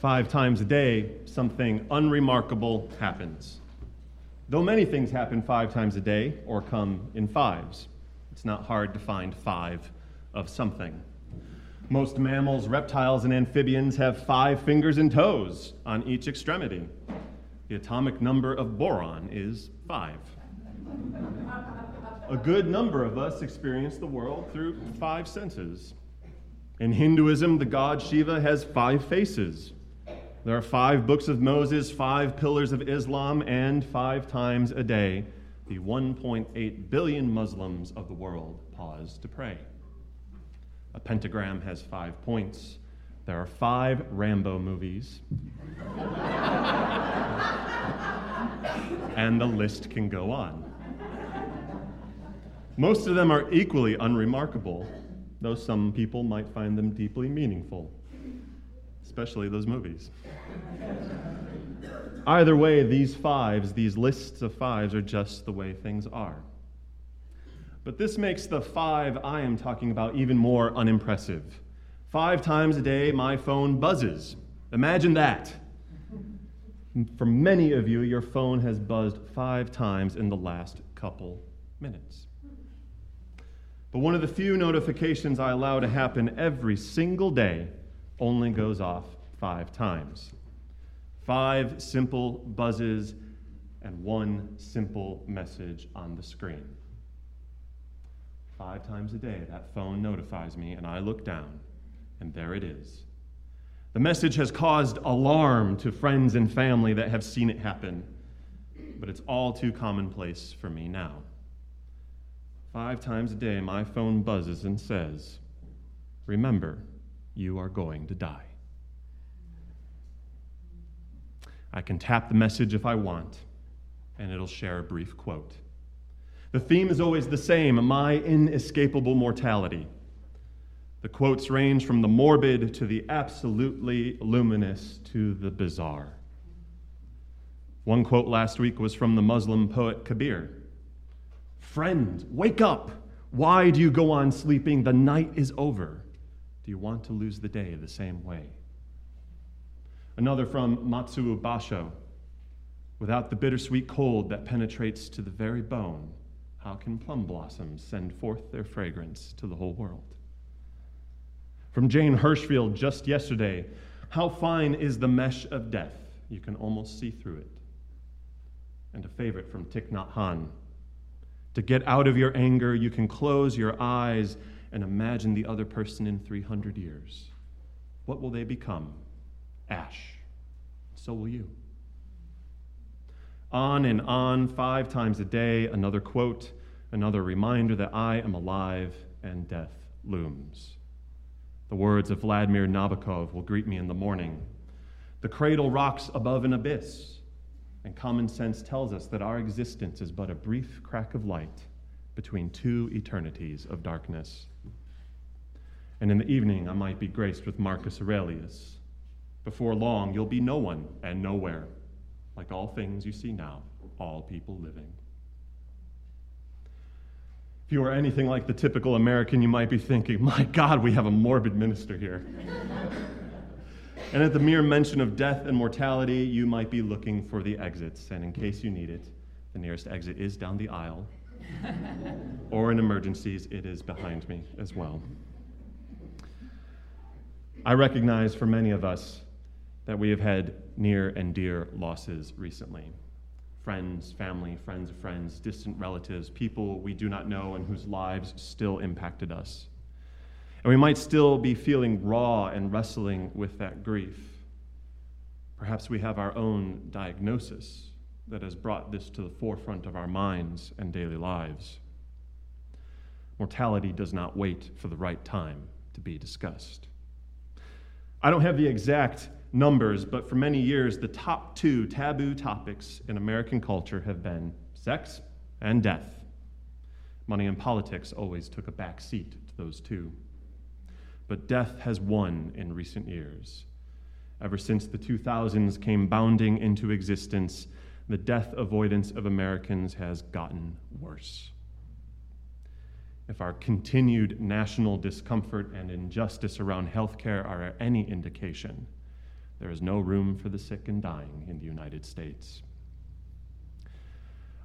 Five times a day, something unremarkable happens. Though many things happen five times a day or come in fives, it's not hard to find five of something. Most mammals, reptiles, and amphibians have five fingers and toes on each extremity. The atomic number of boron is five. A good number of us experience the world through five senses. In Hinduism, the god Shiva has five faces. There are five books of Moses, five pillars of Islam, and five times a day, the 1.8 billion Muslims of the world pause to pray. A pentagram has five points. There are five Rambo movies. and the list can go on. Most of them are equally unremarkable, though some people might find them deeply meaningful, especially those movies. Either way, these fives, these lists of fives, are just the way things are. But this makes the five I am talking about even more unimpressive. Five times a day, my phone buzzes. Imagine that. For many of you, your phone has buzzed five times in the last couple minutes. But one of the few notifications I allow to happen every single day only goes off five times. Five simple buzzes and one simple message on the screen. Five times a day, that phone notifies me, and I look down, and there it is. The message has caused alarm to friends and family that have seen it happen, but it's all too commonplace for me now. Five times a day, my phone buzzes and says, Remember, you are going to die. I can tap the message if I want, and it'll share a brief quote. The theme is always the same my inescapable mortality. The quotes range from the morbid to the absolutely luminous to the bizarre. One quote last week was from the Muslim poet Kabir Friend, wake up! Why do you go on sleeping? The night is over. Do you want to lose the day the same way? Another from Matsuo Basho Without the bittersweet cold that penetrates to the very bone, how can plum blossoms send forth their fragrance to the whole world? From Jane Hirshfield just yesterday How fine is the mesh of death? You can almost see through it. And a favorite from Thich Nhat Hanh To get out of your anger, you can close your eyes and imagine the other person in 300 years. What will they become? Ash. So will you. On and on, five times a day, another quote, another reminder that I am alive and death looms. The words of Vladimir Nabokov will greet me in the morning. The cradle rocks above an abyss, and common sense tells us that our existence is but a brief crack of light between two eternities of darkness. And in the evening, I might be graced with Marcus Aurelius. Before long, you'll be no one and nowhere like all things you see now, all people living. If you are anything like the typical American, you might be thinking, my God, we have a morbid minister here. and at the mere mention of death and mortality, you might be looking for the exits. And in case you need it, the nearest exit is down the aisle. or in emergencies, it is behind me as well. I recognize for many of us that we have had near and dear losses recently friends, family, friends of friends, distant relatives, people we do not know and whose lives still impacted us. And we might still be feeling raw and wrestling with that grief. Perhaps we have our own diagnosis that has brought this to the forefront of our minds and daily lives. Mortality does not wait for the right time to be discussed. I don't have the exact numbers, but for many years, the top two taboo topics in American culture have been sex and death. Money and politics always took a back seat to those two. But death has won in recent years. Ever since the 2000s came bounding into existence, the death avoidance of Americans has gotten worse. If our continued national discomfort and injustice around health care are any indication, There is no room for the sick and dying in the United States.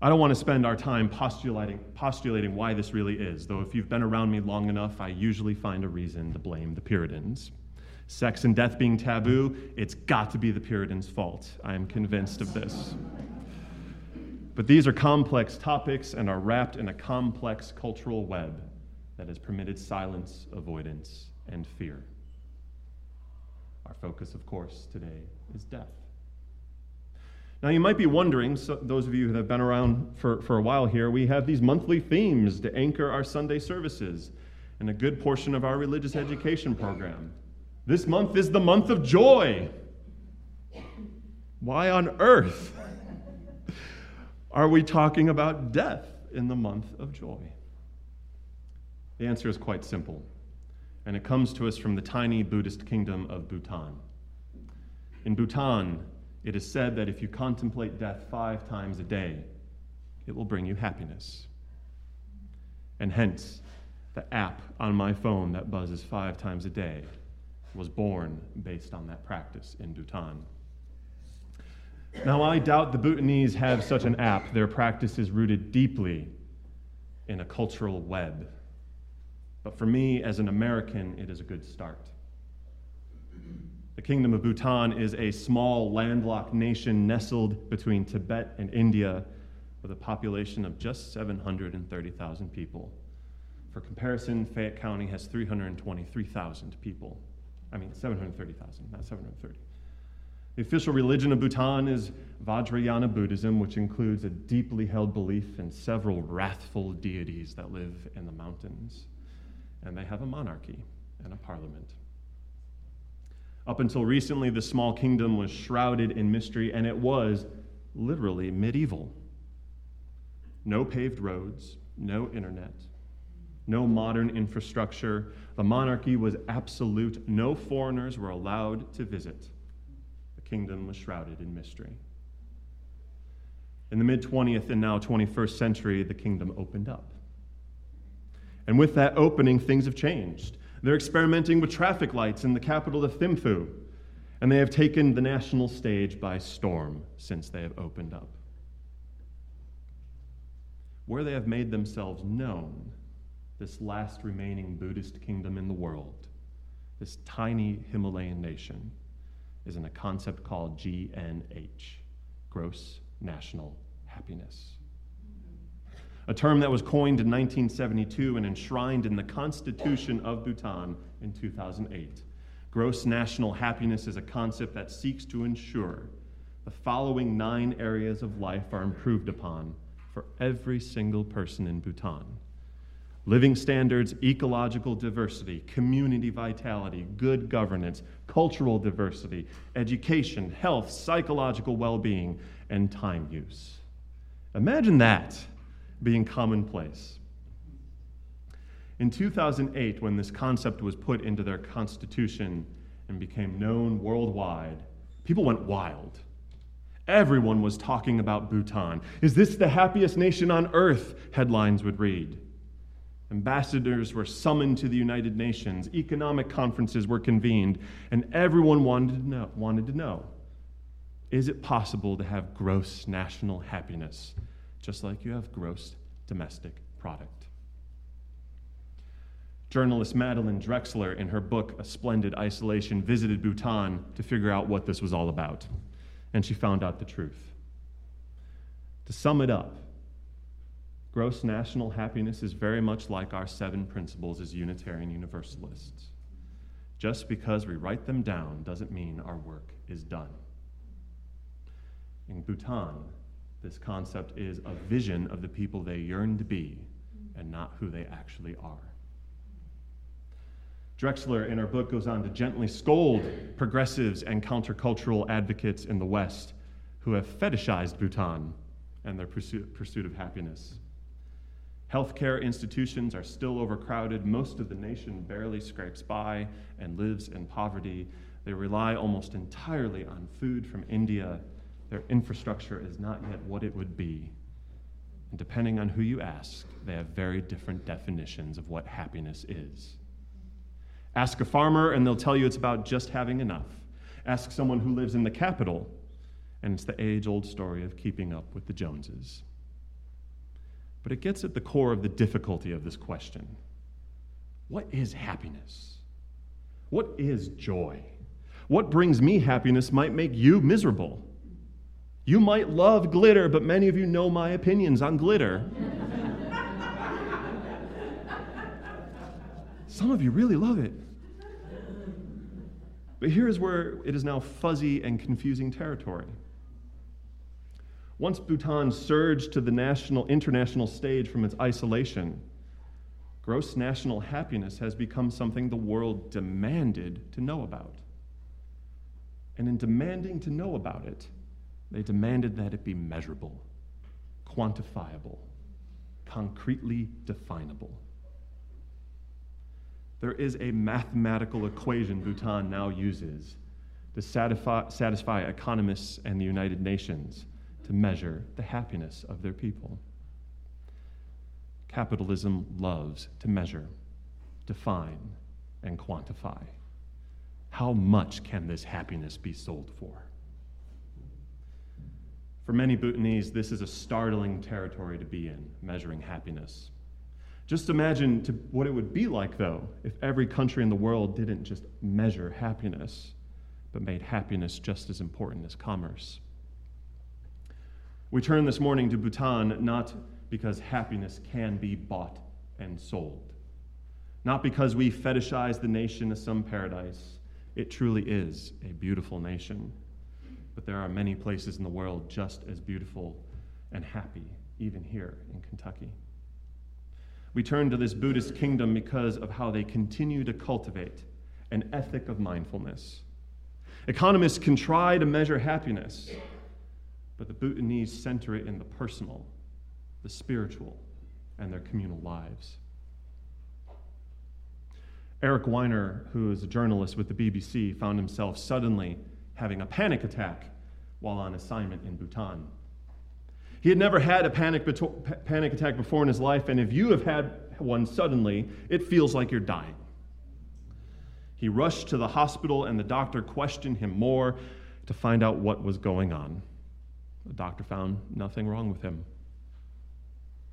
I don't want to spend our time postulating, postulating why this really is, though if you've been around me long enough, I usually find a reason to blame the Puritans. Sex and death being taboo, it's got to be the Puritans' fault. I am convinced of this. But these are complex topics and are wrapped in a complex cultural web that has permitted silence, avoidance, and fear. Our focus, of course, today is death. Now, you might be wondering, so those of you who have been around for, for a while here, we have these monthly themes to anchor our Sunday services and a good portion of our religious education program. This month is the month of joy. Why on earth are we talking about death in the month of joy? The answer is quite simple, and it comes to us from the tiny Buddhist kingdom of Bhutan. In Bhutan, it is said that if you contemplate death five times a day, it will bring you happiness. And hence, the app on my phone that buzzes five times a day was born based on that practice in Bhutan. Now, I doubt the Bhutanese have such an app. Their practice is rooted deeply in a cultural web. But for me, as an American, it is a good start. The Kingdom of Bhutan is a small landlocked nation nestled between Tibet and India with a population of just 730,000 people. For comparison, Fayette County has 323,000 people. I mean, 730,000, not 730. The official religion of Bhutan is Vajrayana Buddhism, which includes a deeply held belief in several wrathful deities that live in the mountains. And they have a monarchy and a parliament. Up until recently, the small kingdom was shrouded in mystery, and it was literally medieval. No paved roads, no internet, no modern infrastructure. The monarchy was absolute. No foreigners were allowed to visit. Kingdom was shrouded in mystery. In the mid 20th and now 21st century, the kingdom opened up. And with that opening, things have changed. They're experimenting with traffic lights in the capital of Thimphu, and they have taken the national stage by storm since they have opened up. Where they have made themselves known, this last remaining Buddhist kingdom in the world, this tiny Himalayan nation, is in a concept called GNH, gross national happiness a term that was coined in 1972 and enshrined in the Constitution of Bhutan in 2008. Gross national happiness is a concept that seeks to ensure the following nine areas of life are improved upon for every single person in Bhutan living standards, ecological diversity, community vitality, good governance, cultural diversity, education, health, psychological well being, and time use. Imagine that being commonplace. In 2008, when this concept was put into their constitution and became known worldwide, people went wild. Everyone was talking about Bhutan. Is this the happiest nation on earth? Headlines would read. Ambassadors were summoned to the United Nations, economic conferences were convened, and everyone wanted to know, wanted to know is it possible to have gross national happiness just like you have gross domestic product. Journalist Madeline Drexler, in her book A Splendid Isolation, visited Bhutan to figure out what this was all about, and she found out the truth. To sum it up, gross national happiness is very much like our seven principles as Unitarian Universalists. Just because we write them down doesn't mean our work is done. In Bhutan, this concept is a vision of the people they yearn to be and not who they actually are. Drexler, in her book, goes on to gently scold progressives and countercultural advocates in the West who have fetishized Bhutan and their pursuit, pursuit of happiness. Healthcare institutions are still overcrowded. Most of the nation barely scrapes by and lives in poverty. They rely almost entirely on food from India their infrastructure is not yet what it would be. And depending on who you ask, they have very different definitions of what happiness is. Ask a farmer, and they'll tell you it's about just having enough. Ask someone who lives in the capital, and it's the age old story of keeping up with the Joneses. But it gets at the core of the difficulty of this question What is happiness? What is joy? What brings me happiness might make you miserable. You might love glitter, but many of you know my opinions on glitter. Some of you really love it. But here is where it is now fuzzy and confusing territory. Once Bhutan surged to the national, international stage from its isolation, gross national happiness has become something the world demanded to know about. And in demanding to know about it, they demanded that it be measurable, quantifiable, concretely definable. There is a mathematical equation Bhutan now uses to satisfy, satisfy economists and the United Nations to measure the happiness of their people. Capitalism loves to measure, define, and quantify. How much can this happiness be sold for? For many Bhutanese, this is a startling territory to be in, measuring happiness. Just imagine what it would be like, though, if every country in the world didn't just measure happiness, but made happiness just as important as commerce. We turn this morning to Bhutan not because happiness can be bought and sold, not because we fetishize the nation as some paradise. It truly is a beautiful nation, but there are many places in the world just as beautiful and happy, even here in Kentucky. We turn to this Buddhist kingdom because of how they continue to cultivate an ethic of mindfulness. Economists can try to measure happiness, but the Bhutanese center it in the personal, the spiritual, and their communal lives. Eric Weiner, who is a journalist with the BBC, found himself suddenly having a panic attack while on assignment in Bhutan. He had never had a panic, panic attack before in his life, and if you have had one suddenly, it feels like you're dying. He rushed to the hospital, and the doctor questioned him more to find out what was going on. The doctor found nothing wrong with him.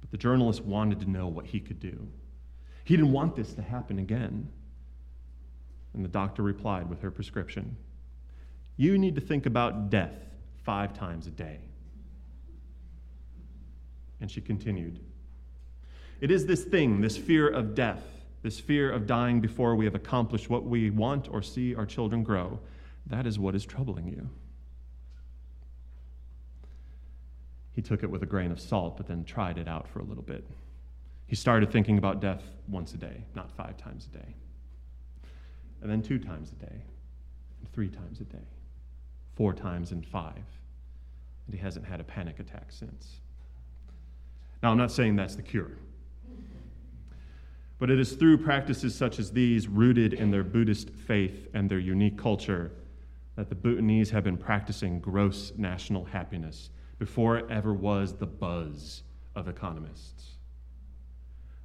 But the journalist wanted to know what he could do. He didn't want this to happen again. And the doctor replied with her prescription You need to think about death five times a day. And she continued It is this thing, this fear of death, this fear of dying before we have accomplished what we want or see our children grow. That is what is troubling you. He took it with a grain of salt, but then tried it out for a little bit. He started thinking about death once a day, not five times a day, and then two times a day, and three times a day, four times and five. And he hasn't had a panic attack since. Now, I'm not saying that's the cure. But it is through practices such as these, rooted in their Buddhist faith and their unique culture, that the Bhutanese have been practicing gross national happiness before it ever was the buzz of economists.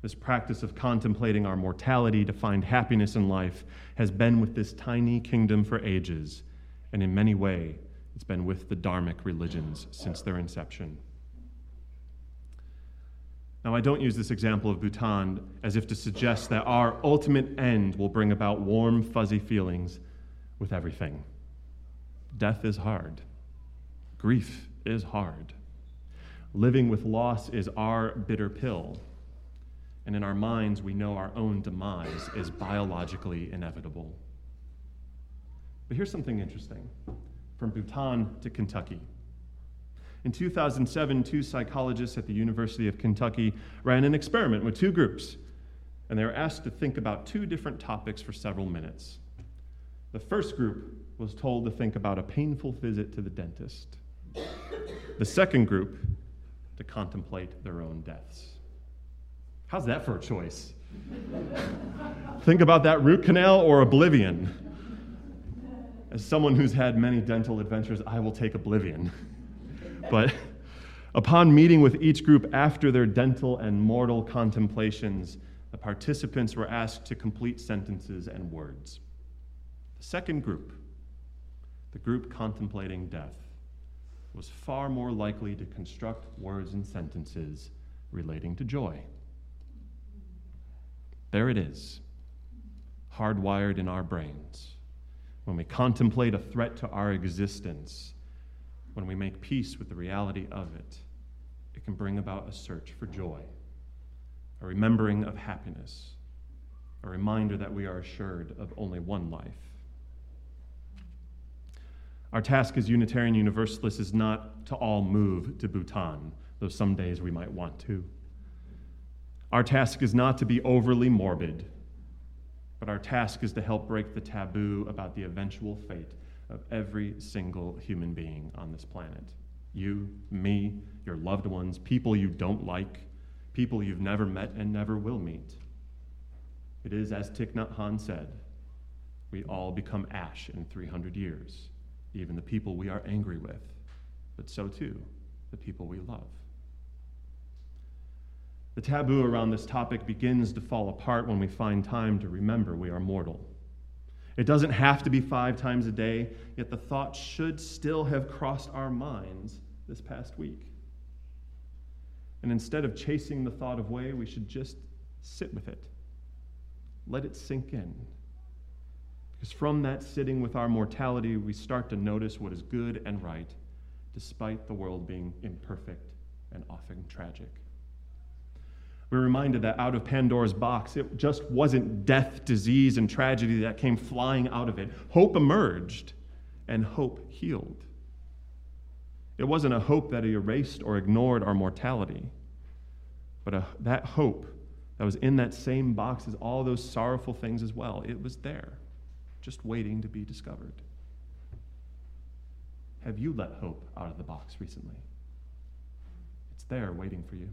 This practice of contemplating our mortality to find happiness in life has been with this tiny kingdom for ages, and in many ways, it's been with the Dharmic religions since their inception. Now, I don't use this example of Bhutan as if to suggest that our ultimate end will bring about warm, fuzzy feelings with everything. Death is hard, grief is hard. Living with loss is our bitter pill. And in our minds, we know our own demise is biologically inevitable. But here's something interesting from Bhutan to Kentucky. In 2007, two psychologists at the University of Kentucky ran an experiment with two groups, and they were asked to think about two different topics for several minutes. The first group was told to think about a painful visit to the dentist. The second group to contemplate their own deaths. How's that for a choice? think about that root canal or oblivion. As someone who's had many dental adventures, I will take oblivion. But upon meeting with each group after their dental and mortal contemplations, the participants were asked to complete sentences and words. The second group the group contemplating death was far more likely to construct words and sentences relating to joy. There it is, hardwired in our brains. When we contemplate a threat to our existence, when we make peace with the reality of it, it can bring about a search for joy, a remembering of happiness, a reminder that we are assured of only one life. Our task as Unitarian Universalists is not to all move to Bhutan, though some days we might want to. Our task is not to be overly morbid, but our task is to help break the taboo about the eventual fate of every single human being on this planet. You, me, your loved ones, people you don't like, people you've never met and never will meet. It is as Thich Nhat Hanh said we all become ash in 300 years, even the people we are angry with, but so too the people we love. The taboo around this topic begins to fall apart when we find time to remember we are mortal. It doesn't have to be five times a day, yet the thought should still have crossed our minds this past week. And instead of chasing the thought away, we should just sit with it. Let it sink in. Because from that sitting with our mortality, we start to notice what is good and right, despite the world being imperfect and often tragic. We're reminded that out of Pandora's box, it just wasn't death, disease, and tragedy that came flying out of it. Hope emerged, and hope healed. It wasn't a hope that erased or ignored our mortality, but a, that hope that was in that same box as all those sorrowful things as well. It was there, just waiting to be discovered. Have you let hope out of the box recently? It's there waiting for you.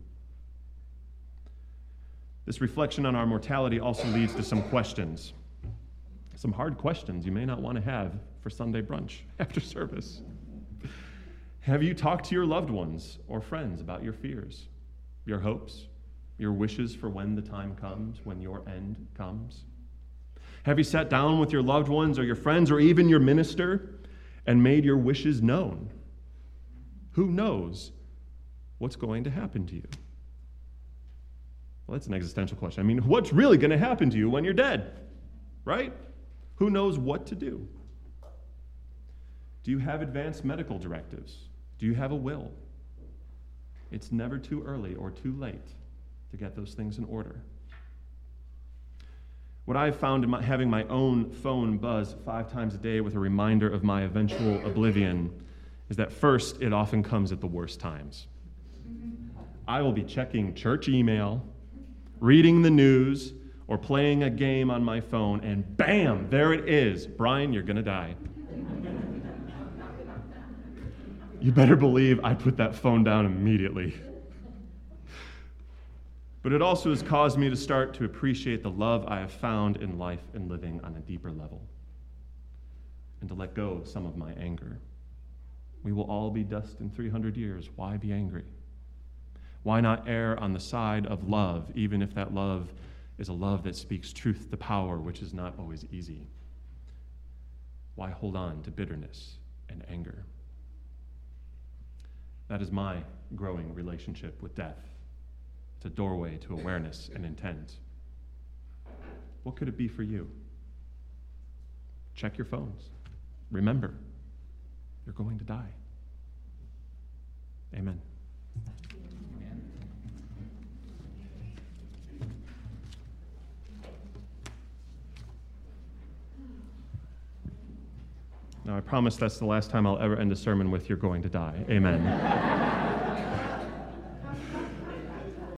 This reflection on our mortality also leads to some questions. Some hard questions you may not want to have for Sunday brunch after service. Have you talked to your loved ones or friends about your fears, your hopes, your wishes for when the time comes, when your end comes? Have you sat down with your loved ones or your friends or even your minister and made your wishes known? Who knows what's going to happen to you? Well, that's an existential question. I mean, what's really going to happen to you when you're dead? Right? Who knows what to do? Do you have advanced medical directives? Do you have a will? It's never too early or too late to get those things in order. What I've found in my, having my own phone buzz five times a day with a reminder of my eventual oblivion is that first, it often comes at the worst times. I will be checking church email reading the news, or playing a game on my phone, and bam, there it is. Brian, you're going to die. you better believe I put that phone down immediately. But it also has caused me to start to appreciate the love I have found in life and living on a deeper level, and to let go of some of my anger. We will all be dust in 300 years. Why be angry? Why not err on the side of love, even if that love is a love that speaks truth to power, which is not always easy? Why hold on to bitterness and anger? That is my growing relationship with death. It's a doorway to awareness and intent. What could it be for you? Check your phones. Remember, you're going to die. Amen. Now, I promise that's the last time I'll ever end a sermon with, You're going to die. Amen.